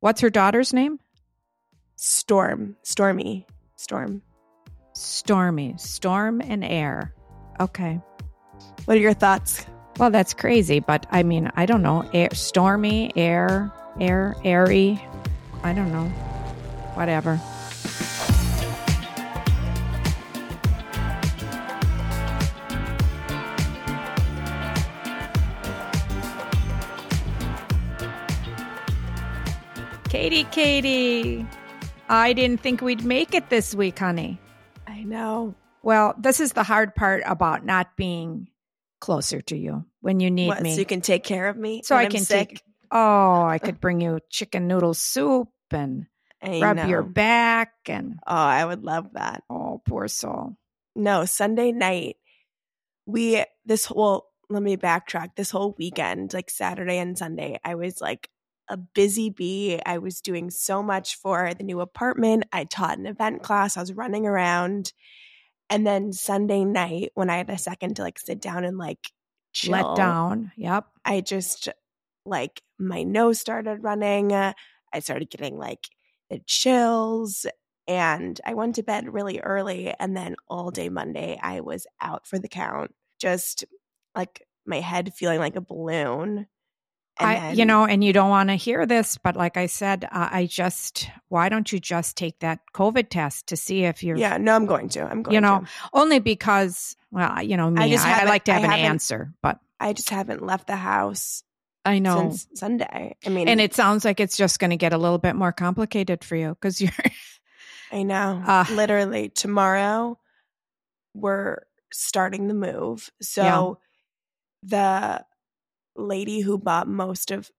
What's her daughter's name? Storm, Stormy, Storm. Stormy, Storm and Air. Okay. What are your thoughts? Well, that's crazy, but I mean, I don't know. Air, stormy, air, air, airy. I don't know. Whatever. Katie, Katie. I didn't think we'd make it this week, honey. I know. Well, this is the hard part about not being closer to you when you need What, me. so you can take care of me. So when I I'm can sick? take. Oh, I could bring you chicken noodle soup and I rub know. your back and Oh, I would love that. oh, poor soul. No, Sunday night, we this whole let me backtrack. This whole weekend, like Saturday and Sunday, I was like a busy bee. I was doing so much for the new apartment. I taught an event class. I was running around. And then Sunday night, when I had a second to like sit down and like chill, Let down. Yep. I just like my nose started running. I started getting like the chills and I went to bed really early and then all day Monday I was out for the count. Just like my head feeling like a balloon. And I, then- you know, and you don't want to hear this, but like I said, uh, I just, why don't you just take that COVID test to see if you're, Yeah, no, I'm going to. I'm going to you know, to. only because, well, you know, me, I, just I, haven't- like to I have an answer, but I just haven't left the house I know. since Sunday. I mean, and it sounds like it's just going to get a little bit more complicated for you because you're, I know. Uh, Literally tomorrow we're starting the move. So Yeah. the lady who bought most of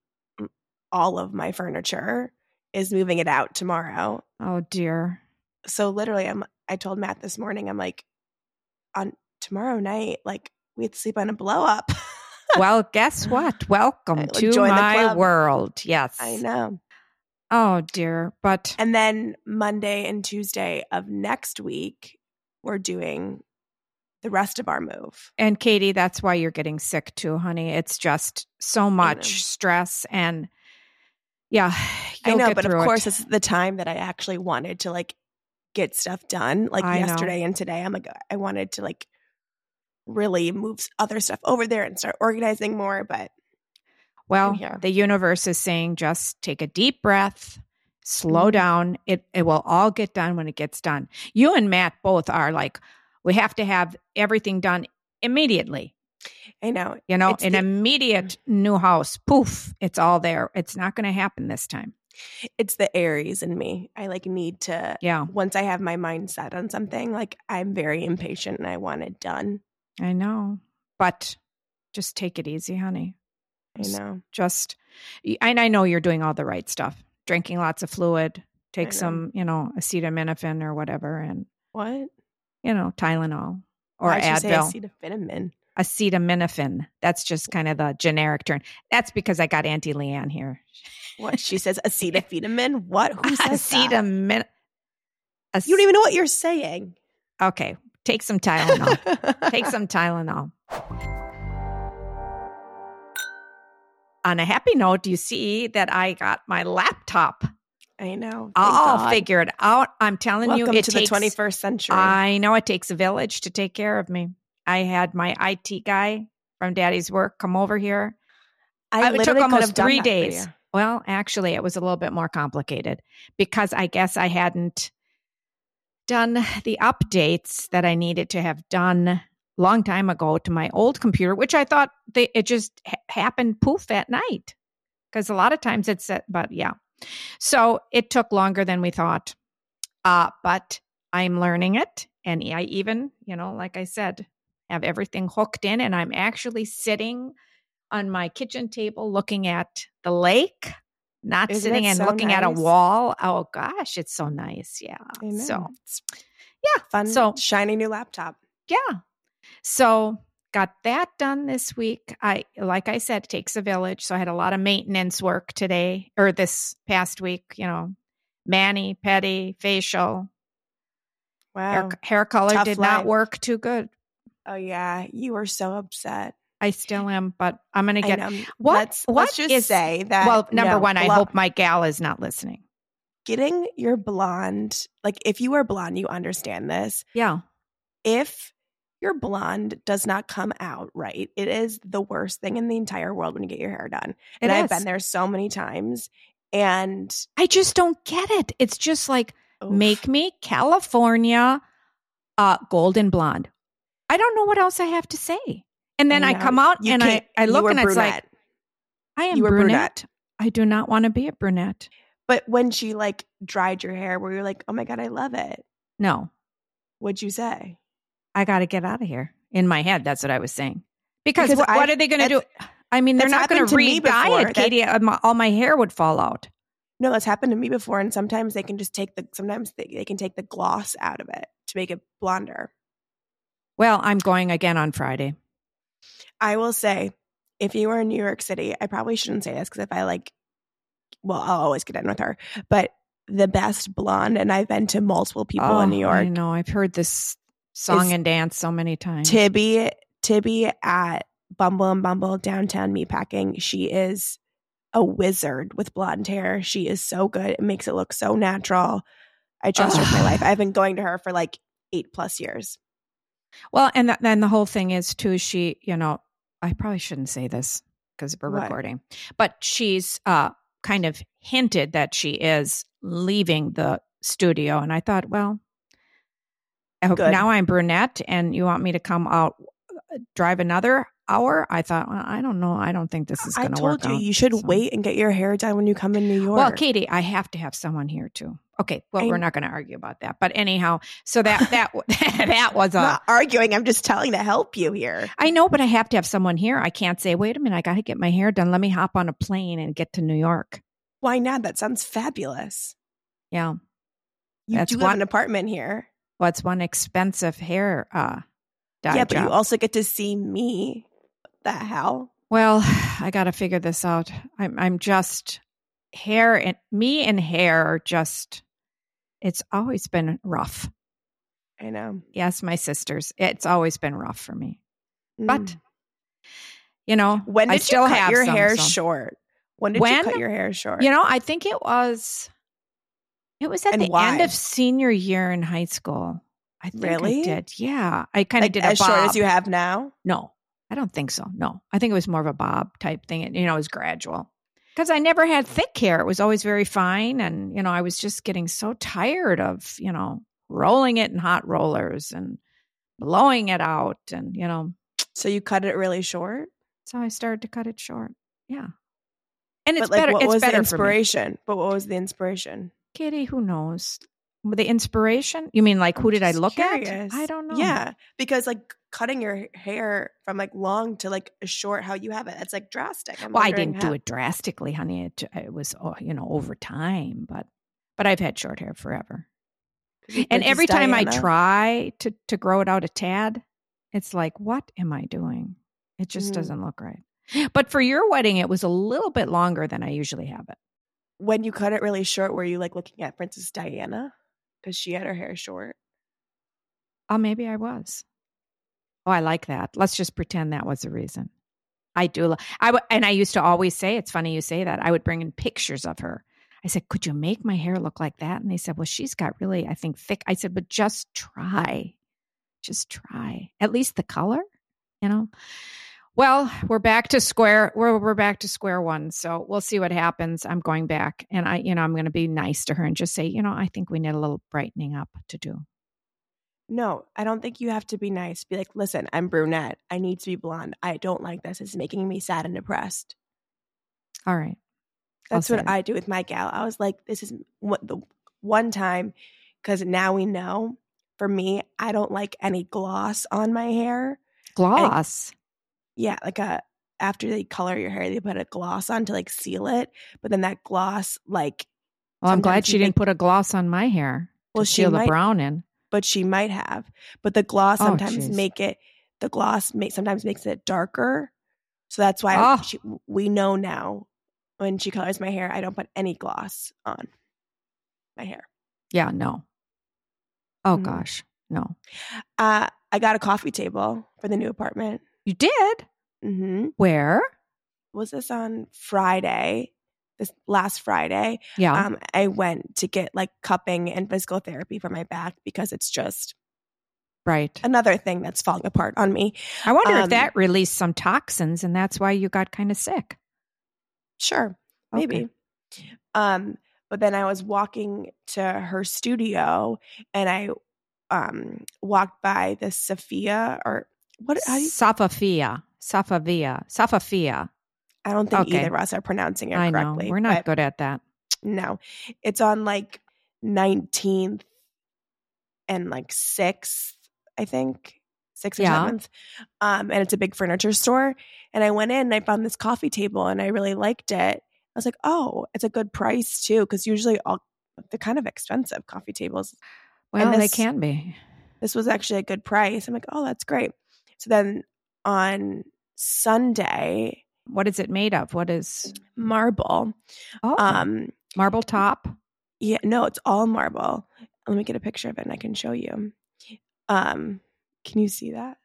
all of my furniture is moving it out tomorrow. oh dear. So literally I'm I told Matt this morning I'm like on tomorrow night like we would sleep on a blow up. well, guess what? Welcome to my world. Yes. I know. Oh dear. But And then Monday and Tuesday of next week we're doing the rest of our move. and Katie, that's why you're getting sick too, honey. It's just so much stress and yeah, I know, but of it. course, this is the time that I actually wanted to like get stuff done. Like I know. yesterday and today, I'm like, I wanted to like really move other stuff over there and start organizing more. But Well, the universe is saying just take a deep breath, slow Mhm. down. It it will all get done when it gets done. You and Matt both are like we have to have everything done immediately. I know You know, It's an the- immediate mm. new house. Poof, it's all there. It's not going to happen this time. it's the Aries in me. I like need to, Yeah, once I have my mind set on something, like I'm very impatient and I want it done. I know. But just take it easy, honey. I know. Just and I know you're doing all the right stuff. Drinking lots of fluid, take some, you know, acetaminophen or whatever and What? You know, Tylenol or Why'd you say Advil. acetaminophen? acetaminophen. That's just kind of the generic term. That's because I got Auntie Leanne here. What? She says acetaminophen? What? Who says that? Acetamin. You don't even know what you're saying. Okay, take some Tylenol. take some Tylenol. On a happy note, you see that I got my laptop. I know. Thank I'll God. figure it out. I'm telling Welcome you, it to takes. the 21st century. I know it takes a village to take care of me. I had my IT guy from Daddy's work come over here. I it took almost three days. Well, actually, it was a little bit more complicated because I guess I hadn't done the updates that I needed to have done long time ago to my old computer, which I thought they, it just ha- happened poof at night. Because a lot of times it's, at, but yeah. So it took longer than we thought. Uh, but I'm learning it. And I even, you know, like I said, have everything hooked in. And I'm actually sitting on my kitchen table looking at the lake, not Isn't sitting and so looking at a wall. Oh gosh, it's so nice. Yeah. Know. So yeah. fun, So shiny new laptop. yeah. So got that done this week. I like I said, it takes a village. So I had a lot of maintenance work today or this past week, you know, Manny, petty, facial, Wow. hair, hair color Tough did not work too good. oh yeah, you were so upset. I still am, but I'm going to get know. what. let's, what let's just is- say that well, number no, one, I hope my gal is not listening. getting your blonde, like if you are blonde, you understand this. Yeah. If your blonde does not come out right, it is the worst thing in the entire world when you get your hair done. And I've been there so many times. And I just don't get it. It's just like oof, make me California uh golden blonde. I don't know what else I have to say. And then I, know. come out You and I, I look and it's like. I am You brunette. brunette. I do not want to be a brunette. But when she like dried your hair, where you're like, oh my God, I love it. No. What'd you say? I got to get out of here. In my head, that's what I was saying. Because, Because what, I- what are they going to do? I mean, they're not going to re-dye it, Katie. My- All my hair would fall out. No, that's happened to me before. And sometimes they can just take the sometimes they, they can take the gloss out of it to make it blonder. Well, I'm going again on Friday. I will say, if you were in New York City, I probably shouldn't say this because if I like, well, I'll always get in with her. But the best blonde, and I've been to multiple people in oh, New Oh, I York. know. I've heard this song and dance so many times. Tibby, Tibby at Bumble and Bumble downtown meatpacking. She is a wizard with blonde hair. She is so good. It makes it look so natural. I trust her with my life. I've been going to her for like eight plus years. Well, and th- then the whole thing is too. She, you know, I probably shouldn't say this because we're What? recording, but she's uh kind of hinted that she is leaving the studio, and I thought, well, I hope- Good. now I'm brunette, and you want me to come out uh, drive another hour? I thought, well, I don't know. I don't think this is going to work. I told you out. you should So- wait and get your hair done when you come in New York. Well, Katie, I have to have someone here too. Okay, well, I- we're not going to argue about that, but anyhow, so that that that was a not arguing. I'm just telling to help you here. I know, but I have to have someone here. I can't say, wait a minute, I got to get my hair done. Let me hop on a plane and get to New York. Why not? That sounds fabulous. Yeah. You That's do have one- an apartment here. Well, it's one expensive hair uh, dye yeah, but you also get to see me. The hell? well, I got to figure this out. I'm, I'm just hair and me and hair are just, it's always been rough. I know. Yes, my sisters, it's always been rough for me. But, Mm. you know, when I did still you cut have your some, hair short? When did When? you cut your hair short? You know, I think it was it was at And the why? end of senior year in high school. I think Really? I did. Yeah. I kind of like did a as short as you have now. No, I don't think so. No. I think it was more of a bob type thing. And, You know, it was gradual. Because I never had thick hair. It was always very fine. And, you know, I was just getting so tired of, you know, rolling it in hot rollers and blowing it out. And, you know, So you cut it really short. so I started to cut it short. Yeah. And it's but like, better. what it's was better me. inspiration? But what was the inspiration? Kitty, who knows? The inspiration? You mean like who did I look curious. at? I don't know. Yeah, because like cutting your hair from like long to like short, how you have it, it's like drastic. I'm Well, I didn't how- do it drastically, honey. It, it was, oh, you know, over time, but but I've had short hair forever. And every time I try to to grow it out a tad, it's like, what am I doing? It just Mhm. doesn't look right. But for your wedding, it was a little bit longer than I usually have it. When you cut it really short, were you like looking at Princess Diana because she had her hair short? Oh, maybe I was. Oh, I like that. Let's just pretend that was the reason. I do. lo- I w- and I used to always say, it's funny you say that. I would bring in pictures of her. I said, "Could you make my hair look like that?" And they said, "Well, she's got really, I think, thick." I said, "But just try, just try. At least the color, you know." Well, we're back to square. We're we're back to square one. So we'll see what happens. I'm going back, and I, you know, I'm going to be nice to her and just say, you know, I think we need a little brightening up to do. No, I don't think you have to be nice. Be like, listen, I'm brunette. I need to be blonde. I don't like this. It's making me sad and depressed. All right. That's what that. I do with my gal. I was like, this is what the one time because now we know. For me, I don't like any gloss on my hair. Gloss. Yeah, like a after they color your hair, they put a gloss on to like seal it. But then that gloss, like, Well, I'm glad she didn't put a gloss on my hair. Well, to she seal the brown in. but she might have. But the gloss Oh, sometimes jeez. make it. The gloss make sometimes makes it darker. So that's why Oh. she, we know now when she colors my hair, I don't put any gloss on my hair. Yeah, no. Oh Mhm. gosh, no. Uh, I got a coffee table for the new apartment. You did? hmm Where? Was this on Friday? This last Friday, Yeah. um, I went to get like cupping and physical therapy for my back because it's just right. another thing that's falling apart on me. I wonder um, if that released some toxins and that's why you got kind of sick. Sure, Okay. maybe. Um, but then I was walking to her studio and I um walked by the Sophia or what how do you, Safafia. Safavia. Safafia. I don't think Okay. either of us are pronouncing it I know. correctly. We're not good at that. No. It's on like 19th and like 6th, I think. 6th or Yeah. 7th. Um, and it's a big furniture store. And I went in and I found this coffee table and I really liked it. I was like, oh, it's a good price too. Cause usually all they're kind of expensive coffee tables. Well, they can be. This was actually a good price. I'm like, oh, that's great. So then on Sunday, What is it made of? What is marble. oh Um, marble top? Yeah, no, it's all marble. Let me get a picture of it and I can show you. Um, can you see that?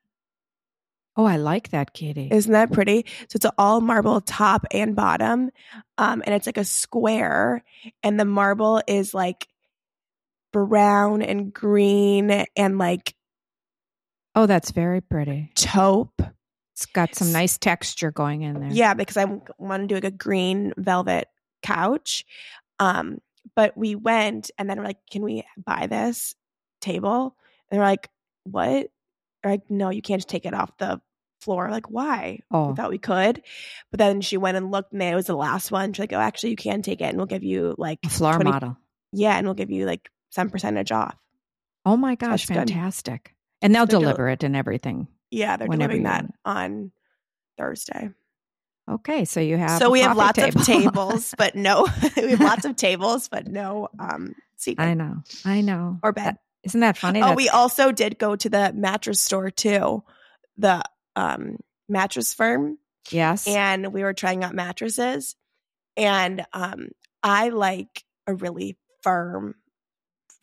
Oh, I like that, Katie. Isn't that pretty? So it's all marble top and bottom. Um, and it's like a square, and the marble is like brown and green and like oh, that's very pretty. taupe. It's got some nice texture going in there. Yeah, because I want to do like a green velvet couch. Um, but we went and then we're like, can we buy this table? And they're like, what? They're like, no, you can't just take it off the floor. Like, why? Oh. We thought we could. But then she went and looked and it was the last one. She's like, oh, actually, you can take it and we'll give you like, A floor 20 model. yeah, and we'll give you like some percentage off. Oh my gosh, That's good. And they'll They're del- deliver it and everything. Yeah, they're delivering you that on Thursday. Okay, so you have so we have lots table. of tables, but no, we have lots of tables, but no um seating. I know. I know. Or bed. That- isn't that funny? Oh, That's- we also did go to the mattress store too, the um, mattress firm, yes. and we were trying out mattresses. And um, I like a really firm,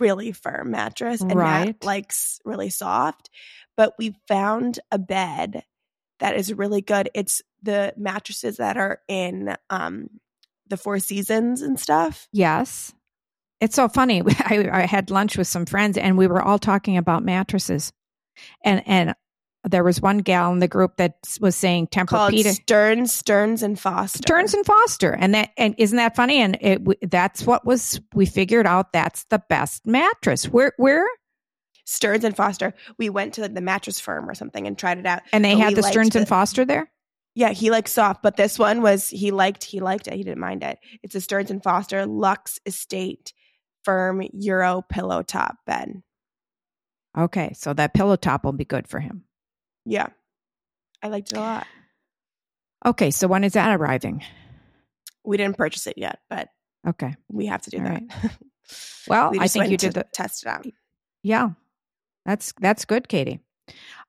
really firm mattress, and Matt Right. likes really soft. But we found a bed that is really good. It's the mattresses that are in um, the Four Seasons and stuff. Yes. It's so funny. I, I had lunch with some friends and we were all talking about mattresses. And and there was one gal in the group that was saying Called Tempur-Pedic, Stearns, Stearns and Foster. Stearns and Foster. And that and isn't that funny? And it that's what was we figured out that's the best mattress. Where where Stearns and Foster. We went to the mattress firm or something and tried it out. and they But had the Stearns and Foster there? Yeah, he likes soft, but this one was he liked he liked it. He didn't mind it. It's a Stearns and Foster Lux Estate firm Euro pillow top bed. Okay, so that pillow top will be good for him. Yeah. I liked it a lot. Okay, so when is that arriving? We didn't purchase it yet, but Okay. we have to do All that. Well, we I think you did the test it out. yeah. That's that's good, Katie.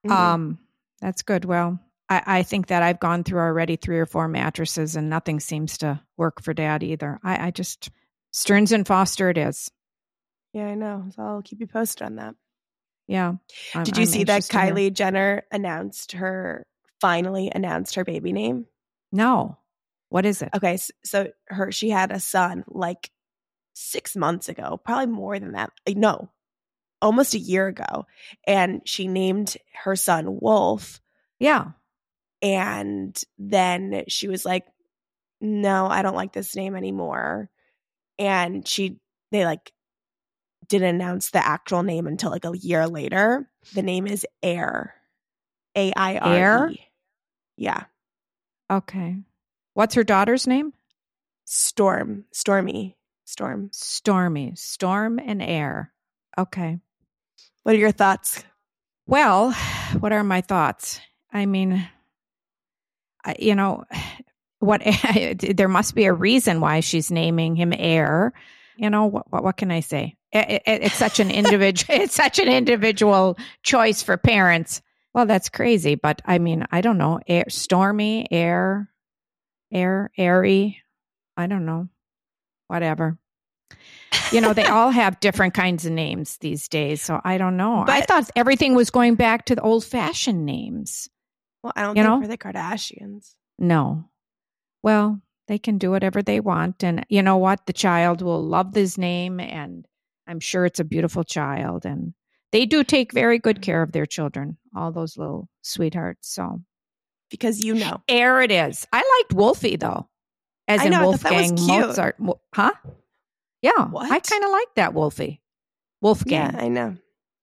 Mhm. Um, that's good. Well, I, I think that I've gone through already three or four mattresses and nothing seems to work for dad either. I, I just Stearns and Foster it is. yeah, I know. So I'll keep you posted on that. Yeah. I'm- Did you I'm see that. Kylie Jenner announced her finally announced her baby name? No. What is it? Okay, so her she had a son like six months ago, probably more than that. No, almost a year ago, and she named her son Wolf. Yeah. And then she was like, "No, I don't like this name anymore." And she they like didn't announce the actual name until like a year later. The name is Air, A I R Air? Yeah, Okay. What's her daughter's name? Storm, Stormy, Storm. Stormy. Storm and Air. Okay. What are your thoughts? Well, what are my thoughts? I mean, I, you know, what there must be a reason why she's naming him Air. You know what? What, what can I say? It, it, it's such an individual. it's such an individual choice for parents. Well, that's crazy, but I mean, I don't know. Air, stormy, air, air, airy. I don't know. Whatever. You know, they all have different kinds of names these days. So I don't know. I thought everything was going back to the old fashioned names. Well, I don't You think know? for the Kardashians. No. Well, they can do whatever they want. And you know what? The child will love this name. And I'm sure it's a beautiful child. And they do take very good care of their children, all those little sweethearts. So Because you know. Air it is. I liked Wolfie though, as I in know, I thought that was Wolfgang. Mozart. Huh? Yeah, I kind of like that Wolfie. Wolfgang. Yeah, I know.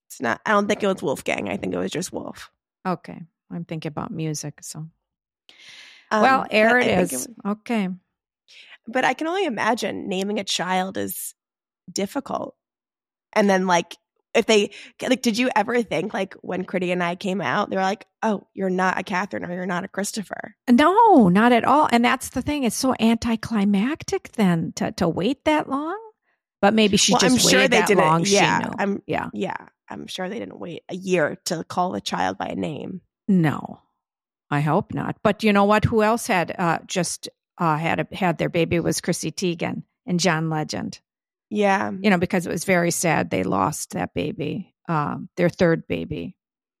It's not I don't think it was Wolfgang. I think it was just Wolf. Okay, I'm thinking about music. So Um, well, air it is. was- okay. but I can only imagine naming a child is difficult. And then like if they like did you ever think like when Critty and I came out, they were like, Oh, you're not a Catherine or you're not a Christopher. No, not at all. And that's the thing. It's so anticlimactic then to to wait that long. But maybe she Well, just I'm sure waited they that didn't long. yeah. She knew. I'm yeah. yeah. I'm sure they didn't wait a year to call the child by a name. No, I hope not. But you know what? Who else had uh, just uh, had a, had their baby was Chrissy Teigen and John Legend. Yeah. You know, because it was very sad they lost that baby, um, their third baby,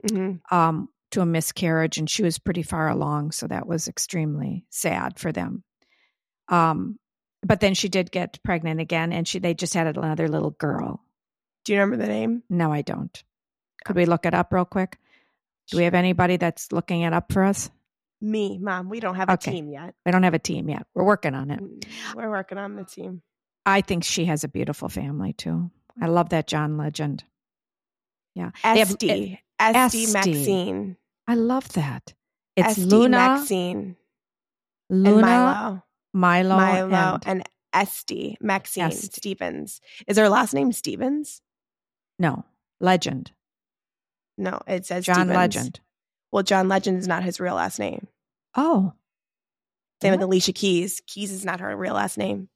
hmm um, to a miscarriage, and she was pretty far along, so that was extremely sad for them. Um, but then she did get pregnant again, and she they just had another little girl. Do you remember the name? No, I don't. Could we look it up real quick? Do we have anybody that's looking it up for us? Me, mom. We don't have a Okay. team yet. We don't have a team yet. We're working on it. Mm, We're working on the team. I think she has a beautiful family too. I love that John Legend. Yeah. They have- Esti. Esti Esti. Maxine. I love that. It's Esti Luna, Maxine. Luna, Milo. Milo, Milo and, and, Esti Maxine Esti. Stephens. Is her last name Stephens? no Legend. No, it says John Stephens. Legend. Well, John Legend is not his real last name. Oh, Same with Alicia Keys. Keys is not her real last name.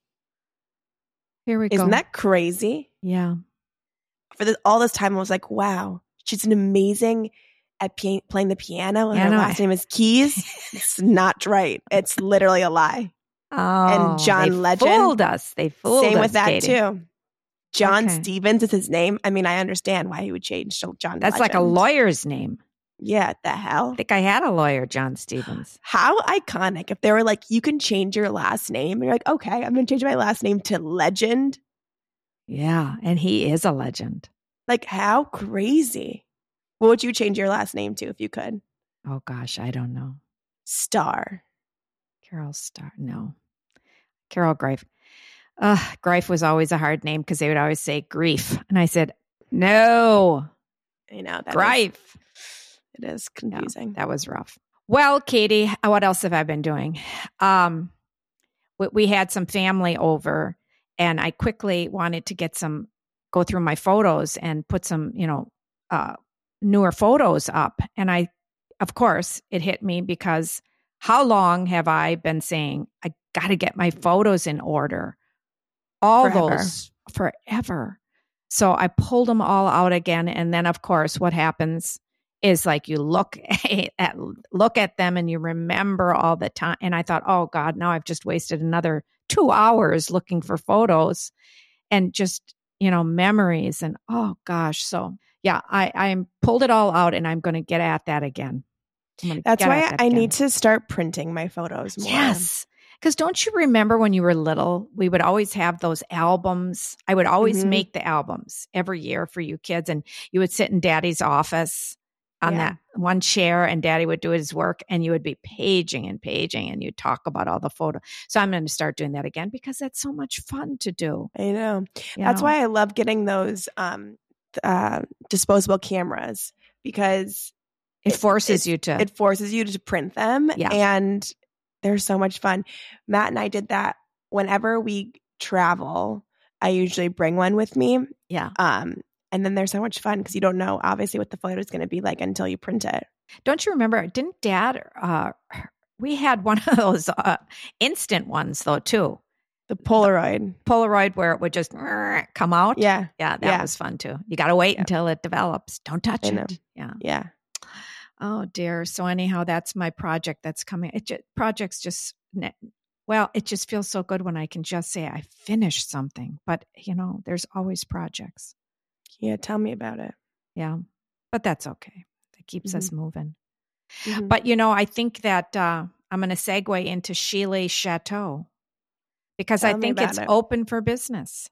Here we go. Isn't that crazy? yeah? For this, all this time, I was like, wow, she's an amazing at pi- playing the piano, and her last name is Keys. it's not right. It's literally a lie. Oh, and John they Legend? fooled us. They fooled Same us. with that Katie. too. John Okay. Stephens is his name. I mean, I understand why he would change to John. That's like a lawyer's name. Yeah, the hell. I think I had a lawyer, John Stevens. How iconic if they were like, you can change your last name. And you're like, okay, I'm going to change my last name to Legend. Yeah, and he is a legend. Like, how crazy. What would you change your last name to if you could? Oh gosh, I don't know. Star. Carol Star. No. Carol Greif. Uh, Greif was always a hard name because they would always say grief. And I said, no, You know, that is- Greif. It is Yeah, confusing. that was rough. Well, Katie, what else have I been doing? Um, we, we had some family over, and I quickly wanted to get some, go through my photos and put some, you know, uh, newer photos up. And I, of course, it hit me because how long have I been saying I got to get my photos in order? All Forever. those forever. So I pulled them all out again, and then of course, what happens is like you look at look at them and you remember all the time. And I thought, oh God, now I've just wasted another two hours looking for photos and just you know memories and oh gosh. So yeah, I I pulled it all out and I'm going to get at that again. That's why that I again. need to start printing my photos more. Yes. Because don't you remember when you were little, we would always have those albums? I would always Mhm. make the albums every year for you kids, and you would sit in daddy's office on Yeah. that one chair, and daddy would do his work, and you would be paging and paging, and you'd talk about all the photo. So I'm going to start doing that again because that's so much fun to do. I know. you That's know? why I love getting those um, uh, disposable cameras because it it- forces you to. it forces you to print them Yeah. and they're so much fun matt and i did that whenever we travel i usually bring one with me yeah. um and then they're so much fun because you don't know obviously what the photo is going to be like until you print it Don't you remember? Didn't dad? Uh, we had one of those uh, instant ones though too. the polaroid Polaroid where it would just come out. yeah Yeah, that Yeah. was fun too. You got to wait Yeah. until it develops. Don't touch it. Yeah. yeah Oh dear. So anyhow, that's my project that's coming. It just, projects just well, it just feels so good when I can just say I finished something. But you know, there's always projects. Yeah tell me about it Yeah, but that's okay. It keeps us Mm-hmm. moving. Mhm. But you know, I think that uh, I'm going to segue into Schuele Chateau because I Tell me think it's it. open for business.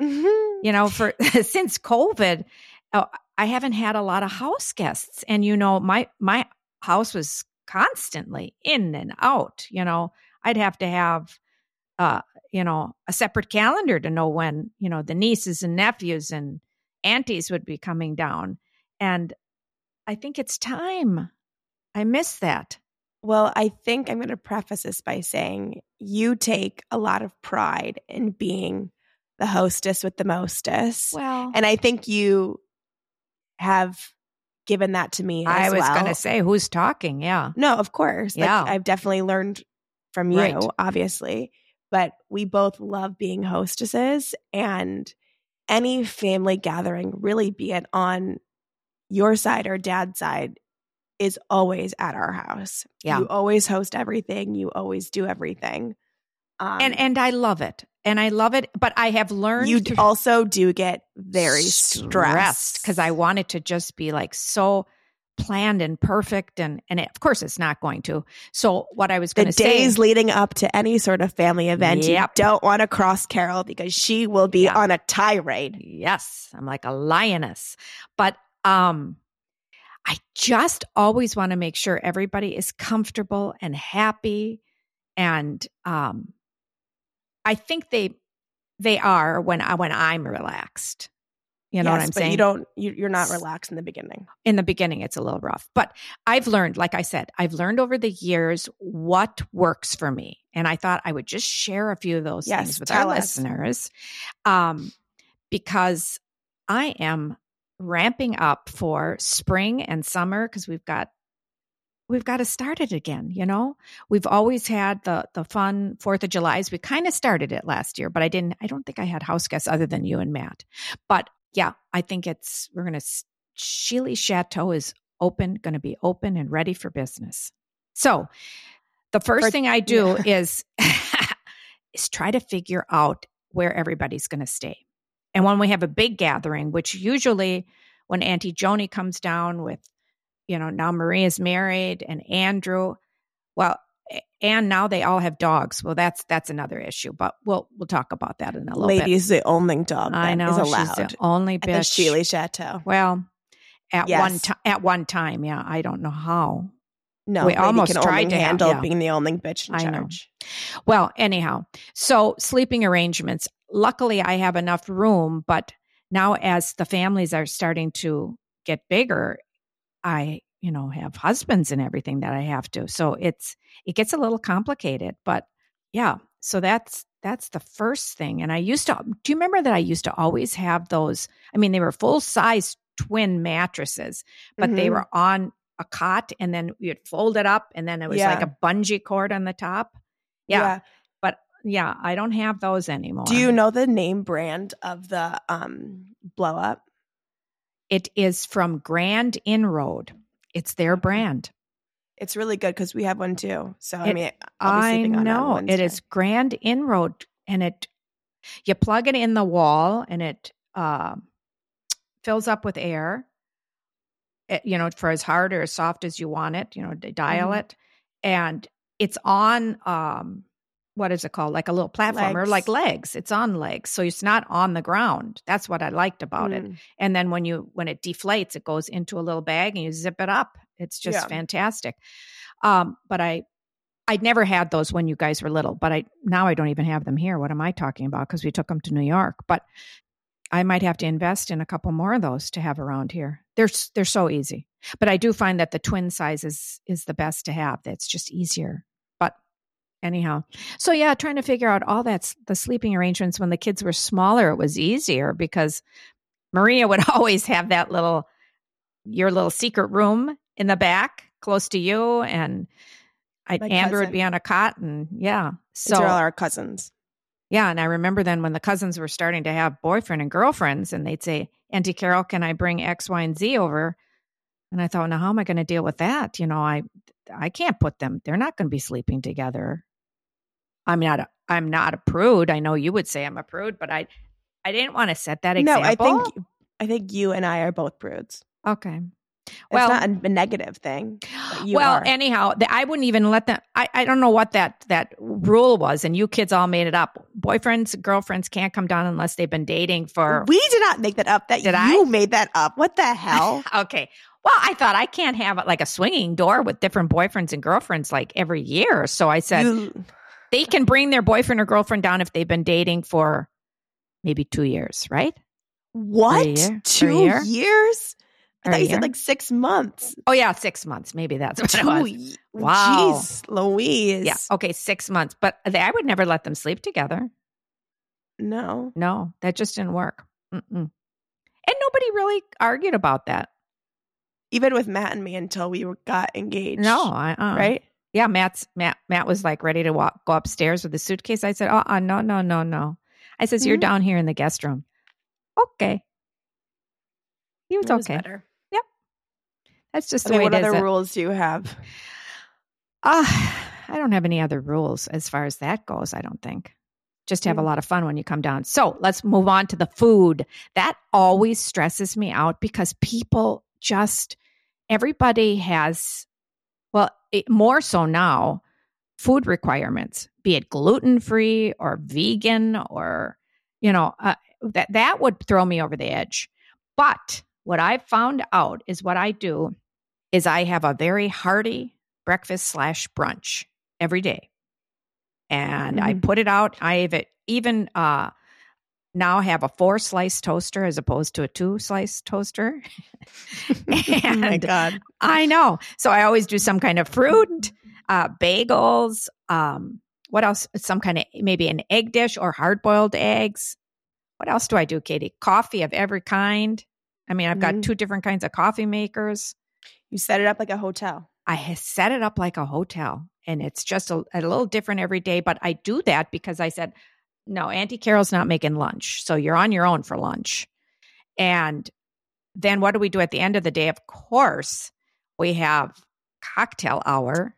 Mhm. You know, for since COVID, uh, I haven't had a lot of house guests, and you know, my my house was constantly in and out. You know, I'd have to have, uh, you know, a separate calendar to know when you know the nieces and nephews and aunties would be coming down, and I think it's time. I miss that. Well, I think I'm going to preface this by saying you take a lot of pride in being the hostess with the mostess. Well, and I think you have given that to me I as was well. going to say who's talking. Yeah. No, of course. Like, Yeah. I've definitely learned from you, Right. obviously. But we both love being hostesses and any family gathering, really be it on your side or dad's side, is always at our house. Yeah. You always host everything. You always do everything. Um, and and I love it. And I love it, but I have learned you also do get very stressed because I want it to just be like so planned and perfect and and it, of course it's not going to. So what I was going to say The days leading up to any sort of family event, you don't want to cross Carol because she will be Yeah. on a tirade. Yes, I'm like a lioness. But um I just always want to make sure everybody is comfortable and happy and um I think they they are when I when I'm relaxed. You know what Yes, I'm but saying? You don't. You, you're not relaxed in the beginning. in the beginning it's a little rough but i've learned like i said i've learned over the years what works for me and i thought i would just share a few of those Yes, things with our us. listeners um, because i am ramping up for spring and summer because we've got we've got to start it again you know we've always had the the fun fourth of july's we kind of started it last year but i didn't i don't think i had house guests other than you and matt but yeah i think it's we're gonna Schuele Chateau is open, going to be open and ready for business. So, the first For- thing I do yeah. is is try to figure out where everybody's going to stay. And when we have a big gathering, which usually when Auntie Joni comes down with, you know, now Maria's married and Andrew, well, and now they all have dogs. Well, that's that's another issue, but we'll we'll talk about that in a little bit. Ladies, the only dog that I is know she's allowed the only at the bitch. Schuele Chateau. Well, at one time, at one time, yeah, I don't know how. No, We lady almost can tried only to have- handle yeah. being the only bitch in I know. charge. Well, anyhow, so sleeping arrangements. Luckily, I have enough room, but now as the families are starting to get bigger, I, you know, have husbands and everything that I have to. So it's it gets a little complicated, but yeah. So that's that's the first thing. And I used to do you remember that I used to always have those? I mean, they were full size twin mattresses, but they Mhm. were on a cot and then you'd fold it up and then it was like a bungee cord on the top. Yeah. But yeah, I don't have those anymore. Do you know the name brand of the um blow up? It is from Grandin Road. It's their brand. It's really good because we have one too. So I It- mean, I'll be I sleeping on it on know. It Wednesday. is Grandin Road and it you plug it in the wall and it uh, fills up with air. It, you know, for as hard or as soft as you want it, you know, dial Mhm. it. And it's on um what is it called? Like a little platform or Legs. like legs. It's on legs. So it's not on the ground. That's what I liked about it. Mm. and then when you when it deflates it goes into a little bag and you zip it up it's just Yeah. fantastic um but i i'd never had those when you guys were little but i now i don't even have them here what am i talking about because we took them to new york but i might have to invest in a couple more of those to have around here they're they're so easy but i do find that the twin size is is the best to have that's just easier anyhow so yeah trying to figure out all that's the sleeping arrangements when the kids were smaller it was easier because Maria would always have that little your little secret room in the back close to you and I, Andrew would be on a cot and yeah. So So all our cousins. yeah, and I remember then when the cousins were starting to have boyfriend and girlfriends and they'd say, Auntie Carol, can I bring X, Y, and Z over? And I thought, now how am I going to deal with that? You know, I I can't put them, they're not going to be sleeping together. I'm not a, I'm not a prude. I know you would say I'm a prude, but I I didn't want to set that example. No. I think I think you and I are both prudes. Okay. well, it's not a, negative thing. you well, are. anyhow, the, I wouldn't even let them. I, I don't know what that that rule was, and you kids all made it up. Boyfriends, girlfriends can't come down unless they've been dating for. we did not make that up. That Did you I? made that up. What the hell? okay. Well, I thought I can't have like a swinging door with different boyfriends and girlfriends like every year. So I said You- they can bring their boyfriend or girlfriend down if they've been dating for maybe two years, right? what? year? Two year? years? I thought you year? said like six months. Oh yeah, six months. Maybe that's what it was. Wow. Jeez, Louise. Yeah. Okay, six months. But they, I would never let them sleep together. No. No, that just didn't work. Mm-mm. And nobody really argued about that. Even with Matt and me until we got engaged. No, I, uh, Right? Yeah, Matt's Matt. Matt was like ready to walk, go upstairs with the suitcase. I said, "Oh, uh, no, no, no, no." I says, "You're Mhm. down here in the guest room." Okay. He was It was okay. better. That's just the way what it is. other Uh, rules do you have? Ah, I don't have any other rules as far as that goes. I don't think. Just have a Mm. lot of fun when you come down. So let's move on to the food. That always stresses me out because people just, everybody has, well, it, more so now, food requirements, be it gluten free or vegan or, you know, uh, that, that would throw me over the edge. But what I've found out is what I do is I have a very hearty breakfast slash brunch every day. And I Mhm. put it out. I have it even uh now have a four slice toaster as opposed to a two slice toaster. oh my God. I know. So I always do some kind of fruit, uh, bagels, um, what else? Some kind of maybe an egg dish or hard boiled eggs. What else do I do, Katie? Coffee of every kind. I mean, I've got Mhm. two different kinds of coffee makers. You set it up like a hotel. I set it up like a hotel and it's just a, a little different every day. But I do that because I said, no, Auntie Carol's not making lunch. So you're on your own for lunch. And then what do we do at the end of the day? Of course, we have cocktail hour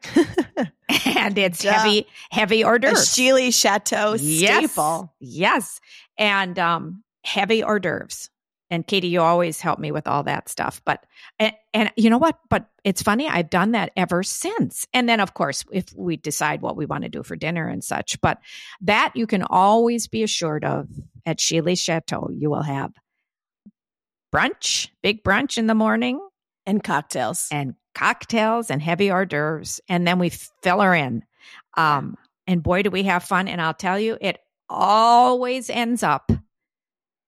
and it's heavy, heavy hors A d'oeuvres. Chateau Yes. staple. Yes. And um, heavy hors d'oeuvres. And Katie, you always help me with all that stuff. But, and, and you know what? But it's funny, I've done that ever since. And then, of course, if we decide what we want to do for dinner and such, but that you can always be assured of at Schuele Chateau, you will have brunch, big brunch in the morning, And cocktails. and cocktails and heavy hors d'oeuvres, and then we fill her in. Um, and boy, do we have fun! And I'll tell you, it always ends up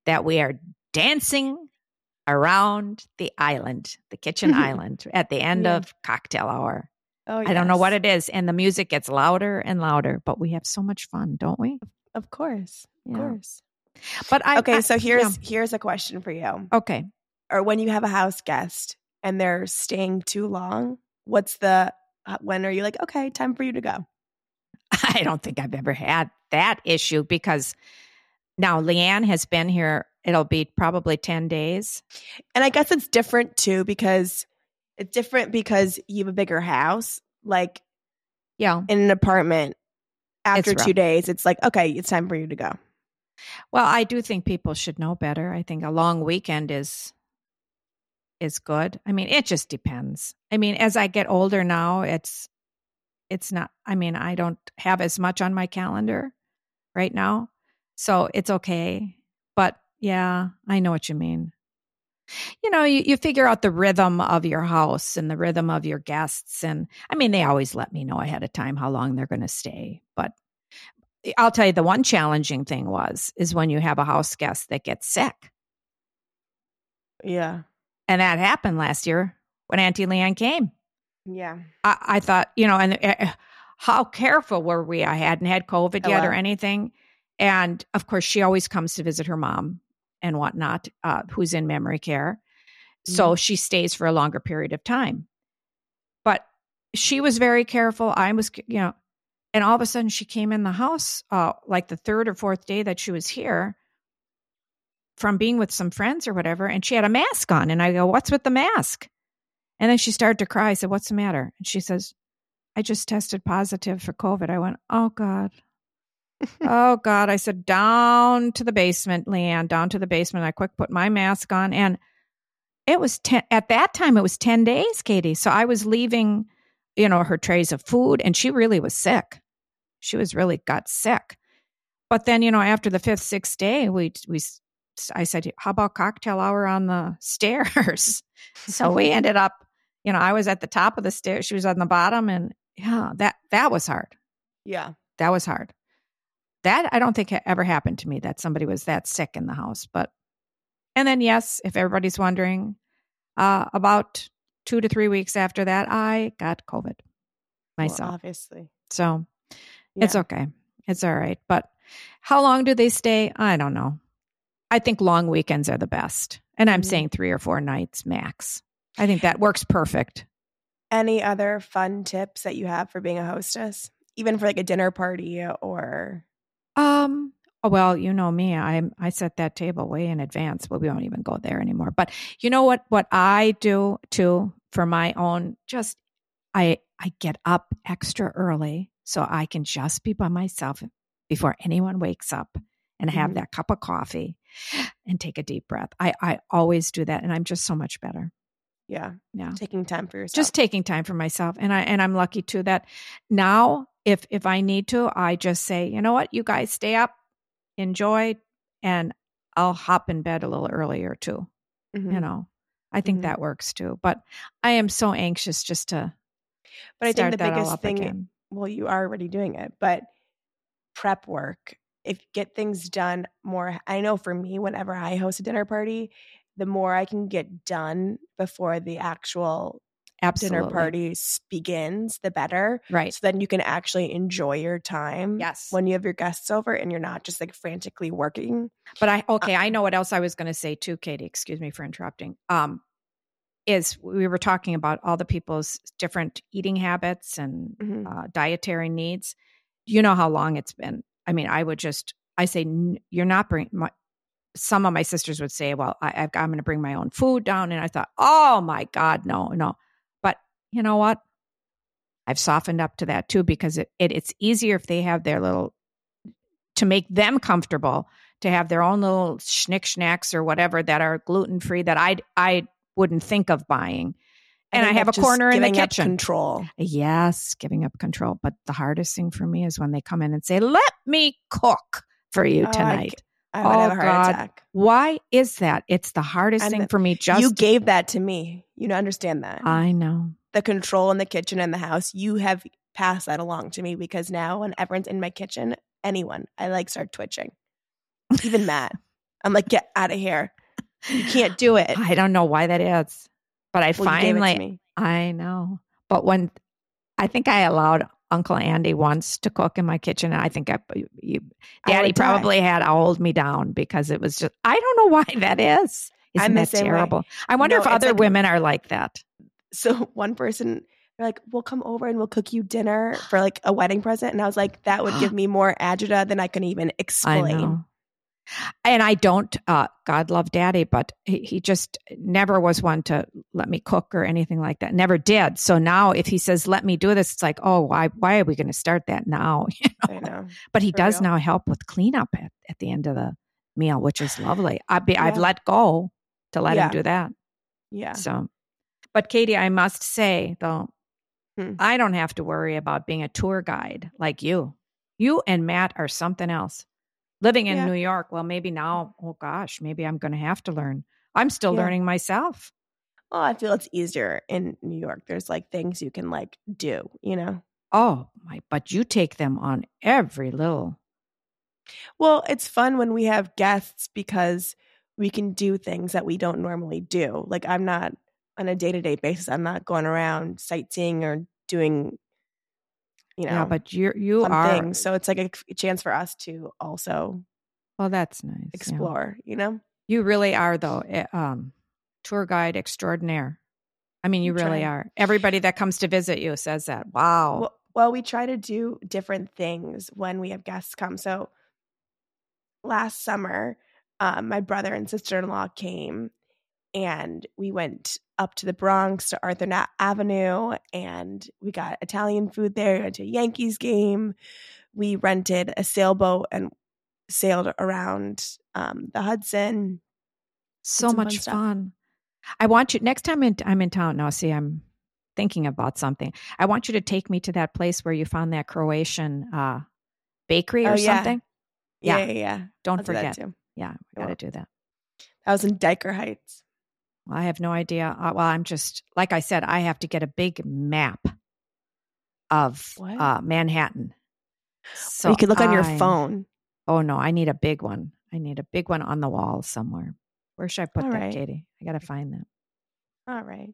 that we are dancing around the island, the kitchen island, at the end Yeah. of cocktail hour. oh, I don't know what it is, and the music gets louder and louder, but we have so much fun, don't we? Of course. Of Yeah. course. But I Okay, I- so here's yeah. here's a question for you. okay. Or when you have a house guest and they're staying too long, what's the uh, when are you like, okay, time for you to go? I don't think I've ever had that issue because now Leanne has been here. It'll be probably 10 days. And I guess it's different too because it's different because you have a bigger house. Like Yeah. in an apartment, after two days, it's like, okay, it's time for you to go. Well, I do think people should know better. I think a long weekend is is good. I mean, it just depends. I mean, as I get older now, it's it's not I mean, I don't have as much on my calendar right now. So it's okay. But yeah, I know what you mean. You know, you, you figure out the rhythm of your house and the rhythm of your guests. And I mean, they always let me know ahead of time how long they're going to stay. But I'll tell you the one challenging thing was is when you have a house guest that gets sick. Yeah. And that happened last year when Auntie Leanne came. Yeah. I, I thought, you know, and uh, how careful were we? I hadn't had COVID Oh, yet or anything. And of course, she always comes to visit her mom and whatnot, uh, who's in memory care. So she stays for a longer period of time. But she was very careful. I was, you know, and all of a sudden she came in the house, uh, like the third or fourth day that she was here from being with some friends or whatever. And she had a mask on. And I go, What's with the mask? And then she started to cry. I said, What's the matter? And she says, I just tested positive for COVID. I went, Oh God. Oh God. I said, Down to the basement, Leanne, down to the basement. I quick put my mask on. And it was 10 at that time it was 10 days katie so i was leaving you know her trays of food and she really was sick she was really got sick but then you know after the fifth sixth day we we i said how about cocktail hour on the stairs so we ended up you know i was at the top of the stairs she was on the bottom and yeah that that was hard Yeah. that was hard that i don't think ever happened to me that somebody was that sick in the house but and then yes if everybody's wondering uh, about two to three weeks after that i got covid Well, myself obviously. so Yeah. it's okay it's all right but how long do they stay i don't know i think long weekends are the best and i'm Mhm. saying three or four nights max i think that works perfect Any other fun tips that you have for being a hostess? Even for like a dinner party or Um. oh, Well, you know me. I I set that table way in advance, but we won't even go there anymore. But you know what? What I do too for my own, just I I get up extra early so I can just be by myself before anyone wakes up and have Mhm. that cup of coffee and take a deep breath. I I always do that, and I'm just so much better. yeah, Yeah taking time for yourself. just taking time for myself and i and i'm lucky too that now if if i need to i just say you know what you guys stay up enjoy and i'll hop in bed a little earlier too Mhm. you know i think Mhm. that works too but i am so anxious just to But I think the biggest thing again. well, you are already doing it, but prep work. If get things done more I know for me, whenever I host a dinner party, the more I can get done before the actual absolutely dinner party begins, the better. right So then you can actually enjoy your time yes when you have your guests over and you're not just like frantically working. But I okay, I know what else I was going to say too, Katie. Excuse me for interrupting. Um, is we were talking about all the people's different eating habits and Mhm. uh, dietary needs. You know how long it's been. I mean, I would just I say "N- you're not bringing. my. Some of my sisters would say, "Well, I, I've, I'm going to bring my own food down," and I thought, "Oh my God, no, no." You know what? I've softened up to that too because it, it it's easier if they have their little to make them comfortable to have their own little schnick schnacks or whatever that are gluten free that I I wouldn't think of buying. And I, have a corner in the kitchen. Control. Yes, giving up control. But the hardest thing for me is when they come in and say, "Let me cook for you Oh, I tonight." I would Oh, have a heart God. attack. Why is that? It's the hardest And thing for me. Just you gave that to me. You don't understand that. I know. The control in the kitchen and the house, you have passed that along to me because now when everyone's in my kitchen, anyone, I like start twitching. Even Matt. I'm like, get out of here. You can't do it. I don't know why that is, but I Well, you gave it to finally me. I know. But when I think I allowed Uncle Andy once to cook in my kitchen, and I think I, you, I Daddy die. probably had hold me down because it was just, I don't know why that is. Isn't I'm that same way. terrible? I wonder No, if other like- women are like that. So one person, they're like, we'll come over and we'll cook you dinner for like a wedding present. And I was like, that would give me more agita than I can even I explain. know. And I don't, uh, God love daddy, but he, he just never was one to let me cook or anything like that. Never did. So now if he says, let me do this, it's like, oh, why, why are we going to start that now? You know? I know. But he For does real. now help with cleanup at, at the end of the meal, which is lovely. I be, I've let go to let Yeah. him do that. Yeah. So, but Katie, I must say though, Hmm. I don't have to worry about being a tour guide like you. You and Matt are something else. Living in Yeah. New York, well, maybe now, oh gosh, maybe I'm going to have to learn. I'm still Yeah. learning myself. Well, I feel it's easier in New York. There's like things you can like do, you know? Oh my, but you take them on every little. Well, it's fun when we have guests because we can do things that we don't normally do. Like I'm not on a day-to-day basis. I'm not going around sightseeing or doing you know, yeah, but you you are. things. So it's like a, a chance for us to also Well, that's nice. yeah. explore, you know? You really are, though, eh, um, tour guide extraordinaire. I mean, you I'm really trying. are. Everybody that comes to visit you says that. Wow. Well, well, we try to do different things when we have guests come. So last summer, um, my brother and sister in law came and we went up to the Bronx to Arthur Na- Avenue and we got Italian food there. We went to a Yankees game. We rented a sailboat and sailed around um, the Hudson. so much fun fun. I want you next time in, I'm in town. Now, see, I'm thinking about something. I want you to take me to that place where you found that Croatian uh, bakery or Oh, yeah. something. Yeah, Yeah. yeah, yeah. Don't I'll forget. too. Yeah, we got to do that. That was in Dyker Heights. I have no idea. Uh, well, I'm just like I said. I have to get a big map of uh, Manhattan. So you could look on your phone. Oh no, I need a big one. I need a big one on the wall somewhere. Where should I put All that, right. Katie? I got to find that. All right.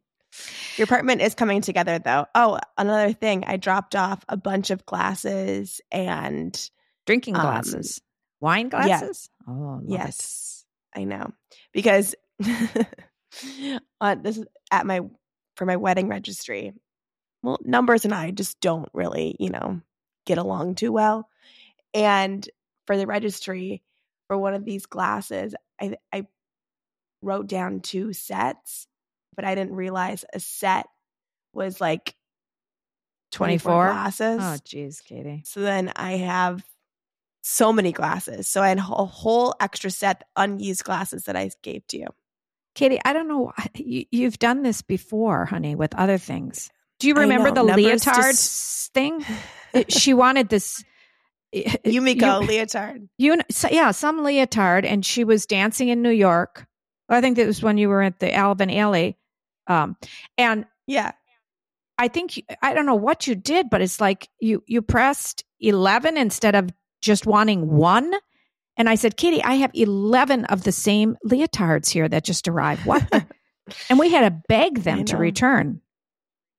Your apartment is coming together though. Oh, another thing. I dropped off a bunch of glasses and Drinking Um, glasses, wine yeah. glasses. Oh, love it. yes, I know. Because on this at my for my wedding registry. Well, numbers and I just don't really, you know, get along too well. And for the registry for one of these glasses, I I wrote down two sets, but I didn't realize a set was like 24 24? glasses. Oh, geez, Katie. So then I have so many glasses. So I had a whole- whole extra set unused glasses that I gave to you. Katie, I don't know. why- You, you've done this before, honey, with other things. Do you remember the numbers leotard just- thing? She wanted this. You Yumiko You- leotard. You, so, yeah, some leotard, and she was dancing in New York. I think that was when you were at the Alvin Ailey. Um, and Yeah. I think I don't know what you did, but it's like you you pressed eleven instead of just wanting one. And I said, Katie, I have eleven of the same leotards here that just arrived. What? and we had to beg them to return.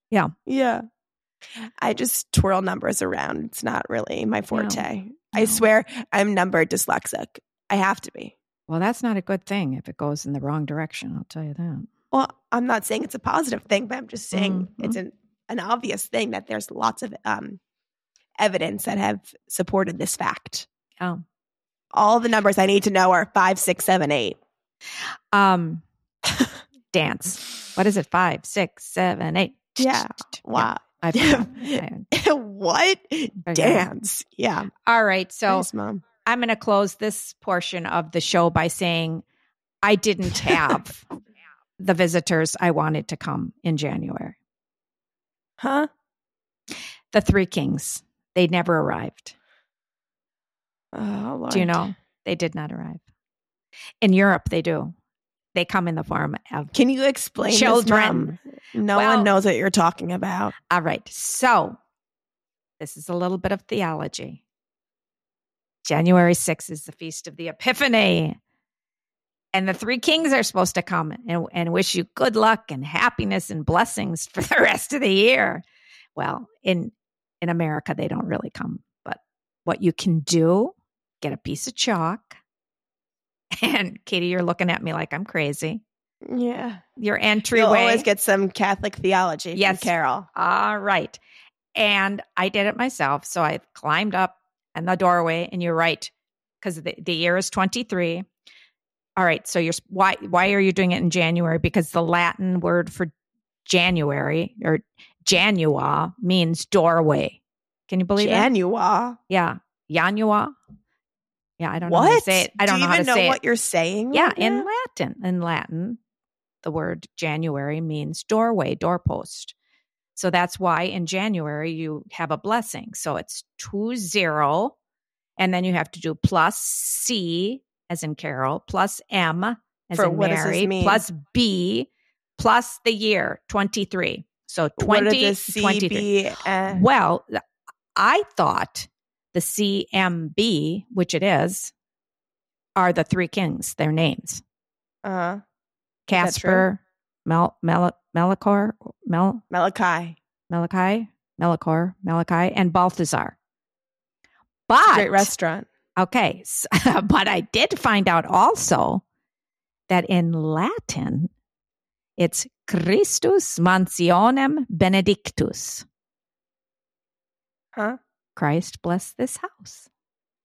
Yeah. Yeah. I just twirl numbers around. It's not really my forte. I no. swear I'm number dyslexic. I have to be. Well, that's not a good thing if it goes in the wrong direction. I'll tell you that. Well, I'm not saying it's a positive thing, but I'm just saying Mhm. it's an, an obvious thing that there's lots of um, evidence that have supported this fact. Oh, All the numbers I need to know are five, six, seven, eight. um, dance. What is it? Five, six, seven, eight. Yeah. Wow. What? Dance. Yeah. All right. So Nice, mom. I'm going to close this portion of the show by saying I didn't have the visitors I wanted to come in January. Huh? The three kings, they never arrived. Oh, Lord. Do you know? They did not arrive. In Europe, they do. They come in the form of. Can you explain Children. No Well- one knows what you're talking about. All right. So this is a little bit of theology. January 6th is the Feast of the Epiphany. And the three kings are supposed to come and, and wish you good luck and happiness and blessings for the rest of the year. Well, in in America, they don't really come. But what you can do, get a piece of chalk. And Katie, you're looking at me like I'm crazy. Yeah. Your You'll entryway. always get some Catholic theology Yes. Carol. All right. And I did it myself. So I climbed up in the doorway, and you're right, because the, the year is 23. All right. So you're why why are you doing it in January? Because the Latin word for January or Janua means doorway. Can you believe that? Janua. Yeah. Janua. Yeah, I don't know how to say it. I don't Do know how to even know say what it. you're saying? Yeah, right in? Latin. In Latin, the word January means doorway, doorpost. So that's why in January you have a blessing. So it's two zero, and then you have to do plus C as in Carol, plus M as For in what Mary, plus B, plus the year twenty three. So what twenty did the C 23. be? Uh, Well, I thought the CMB, which it is, are the three kings, their names. uh, true? Casper, Mel, Mel, Melicor, Mel, Malachi. Malachi, Melicor, Malachi, and Balthazar. But Great restaurant. okay, s- but I did find out also that in Latin, it's Christus mansionem benedictus. Huh? Christ bless this house.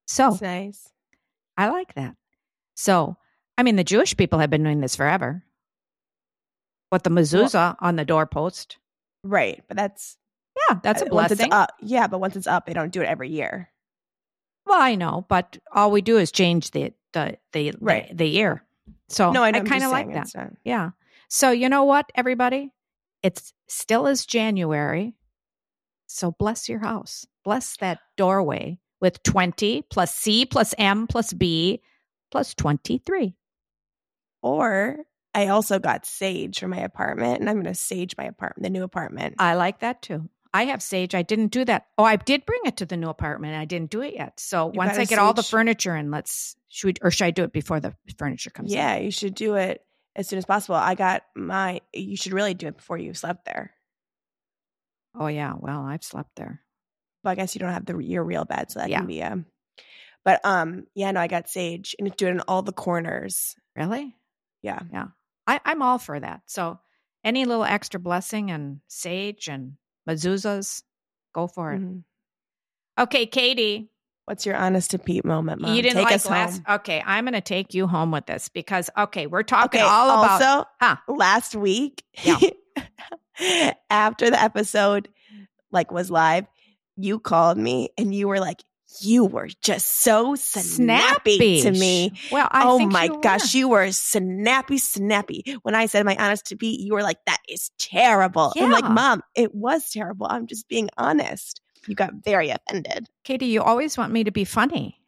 So That's nice. I like that. So, I mean, the Jewish people have been doing this forever. What the mezuzah on the doorpost. Right. But that's Yeah, that's a uh, blessing. Up, yeah, but once it's up, they don't do it every year. Well, I know, but all we do is change the the the Right. the, the year. So no, I, I kind of like that. not- Yeah. So, you know what, everybody? It's still is January. So, bless your house. Bless that doorway with 20 plus C plus M plus B plus 23. Or I also got sage for my apartment, and I'm going to sage my apartment, the new apartment. I like that too. I have sage. I didn't do that. Oh, I did bring it to the new apartment. I didn't do it yet. So You once I get all the furniture in, let's should we, or should I do it before the furniture comes? in? yeah, you should do it as soon as possible. I got my. You should really do it before you slept there. Oh yeah. Well, I've slept there. But I guess you don't have the your real bed, so that Yeah. can be a. But um, yeah, no, I got sage, and it's doing it in all the corners. Really? Yeah. I, I'm all for that. So any little extra blessing and sage and mezuzahs, go for it. Mhm. Okay, Katie, What's your honest to Pete moment, Mom? you didn't Take like us last. home. Okay, I'm going to take you home with this because okay, we're talking Okay. all about. also, Huh. last week, Yeah. after the episode like was live, you called me and you were like, you were just so snappy, to me. Well, I oh my you gosh, you were snappy, snappy. When I said my honest to be, you were like, that is terrible. I'm like, Mom, it was terrible. I'm just being honest. You got very offended. Katie, you always want me to be funny.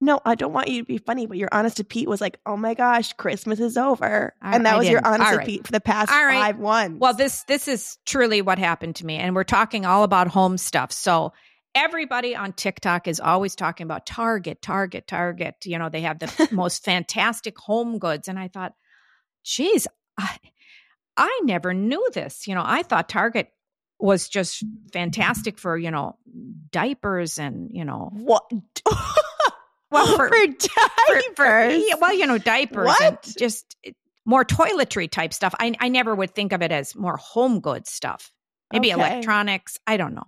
No, I don't want you to be funny, but your honest to Pete was like, oh my gosh, Christmas is over. I- and that I was your didn't. honest All to. Pete for the past All right. five ones. Well, this this is truly what happened to me, and we're talking all about home stuff. So everybody on TikTok is always talking about Target, Target, Target. You know, they have the most fantastic home goods, and I thought, geez, I, I never knew this. You know, I thought Target was just fantastic for you know diapers and you know what? Well, for- for, diapers. for- for- well, you know, diapers What? just eh, more toiletry type stuff. I, I never would think of it as more home goods stuff. Maybe Okay. electronics. I don't know.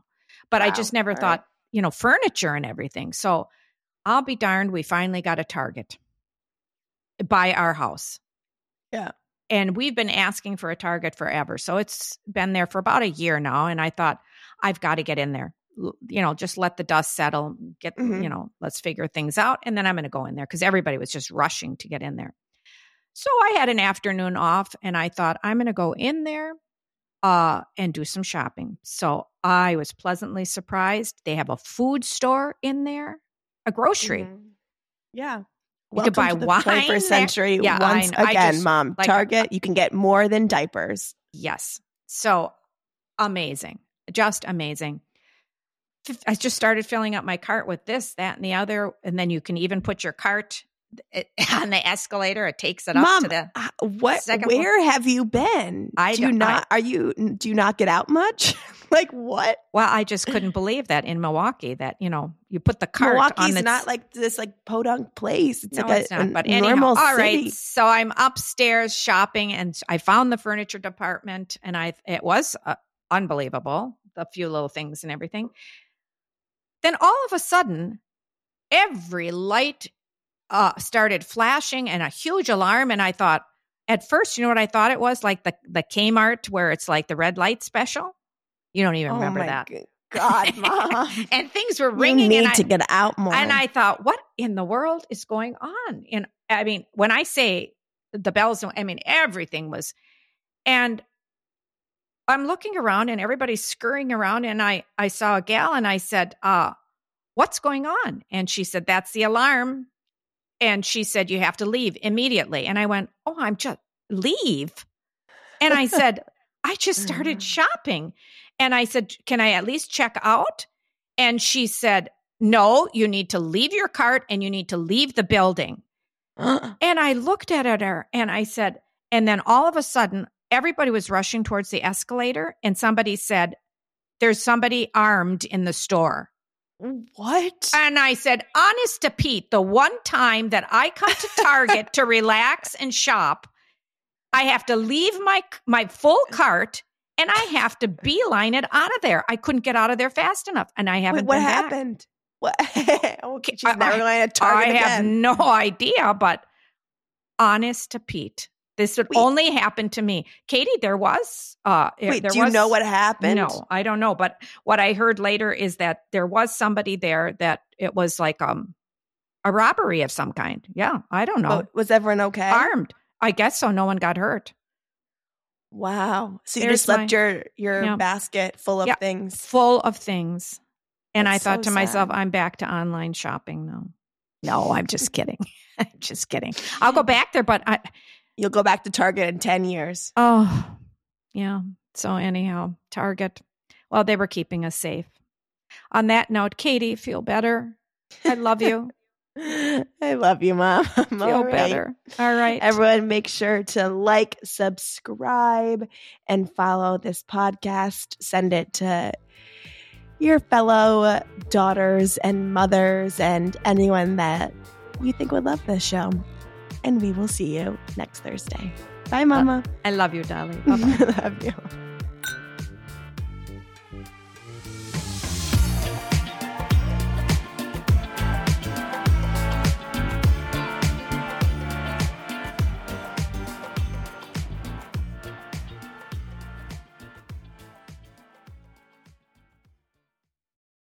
But I just never All right. thought, you know, furniture and everything. So I'll be darned. We finally got a Target by our house. Yeah. And we've been asking for a Target forever. So it's been there for about a year now. And I thought, I've got to get in there. You know, just let the dust settle, get, Mhm. you know, let's figure things out. And then I'm going to go in there because everybody was just rushing to get in there. So I had an afternoon off and I thought, I'm going to go in there uh, and do some shopping. So I was pleasantly surprised. They have a food store in there, a grocery. Mhm. Yeah. You could buy to the wine 21st there. century Yeah, once. I again, just, Mom. like, Target, you can get more than diapers. Yes. So amazing. Just amazing. I just started filling up my cart with this, that, and the other. And then you can even put your cart on the escalator. It takes it up to the. uh, what? second floor. Where have you been? I do don't- I- are you? Do you not get out much? like what? Well, I just couldn't believe that in Milwaukee that, you know, you put the cart on Milwaukee's the. not like this like podunk place. It's no, like it's a, not. a anyhow, normal all right. So I'm upstairs shopping, and I found the furniture department, and I it was uh, unbelievable. The few little things and everything. Then all of a sudden, every light uh, started flashing and a huge alarm, and I thought. At first, you know what I thought it was like the the Kmart where it's like the red light special. You don't even oh remember my that. God, Mom. and things were you ringing, need and I, to get out more. and I thought, what in the world is going on? And I mean, when I say the bells, I mean, everything was. And I'm looking around and everybody's scurrying around. And I, I saw a gal and I said, uh, what's going on? And she said, that's the alarm. And she said, you have to leave immediately. And I went, oh, I'm just leave. And I said, I just started shopping. And I said, can I at least check out? And she said, no, you need to leave your cart and you need to leave the building. And I looked at her and I said, and then all of a sudden, everybody was rushing towards the escalator, and somebody said, There's somebody armed in the store. what? And I said, Honest to Pete, the one time that I come to Target to relax and shop, I have to leave my my full cart and I have to beeline it out of there. I couldn't get out of there fast enough, and I haven't. Wait, what happened? What? Oh, okay, she's I- never going to Target I have no idea, but honest to Pete, this would Wait. only happen to me. Katie, there was. Uh, Wait, there do you know what happened? No, I don't know. But what I heard later is that there was somebody there that it was like um a robbery of some kind. Yeah, I don't know. But was everyone okay? Armed. I guess so. No one got hurt. Wow. So you just left my- your your Yeah. basket full of Yeah. things. full of things. And That's I thought so to myself. I'm back to online shopping now. No, I'm just kidding. I'm just kidding. I'll go back there, but I, You'll go back to Target in 10 years. oh, yeah. So, anyhow, Target, well, they were keeping us safe. On that note, Katie, feel better. I love you. I love you, Mom. feel All right. better. All right. Everyone, make sure to like, subscribe, and follow this podcast. Send it to your fellow daughters and mothers and anyone that you think would love this show. And we will see you next Thursday. Bye, Mama. I love you, darling. Love you.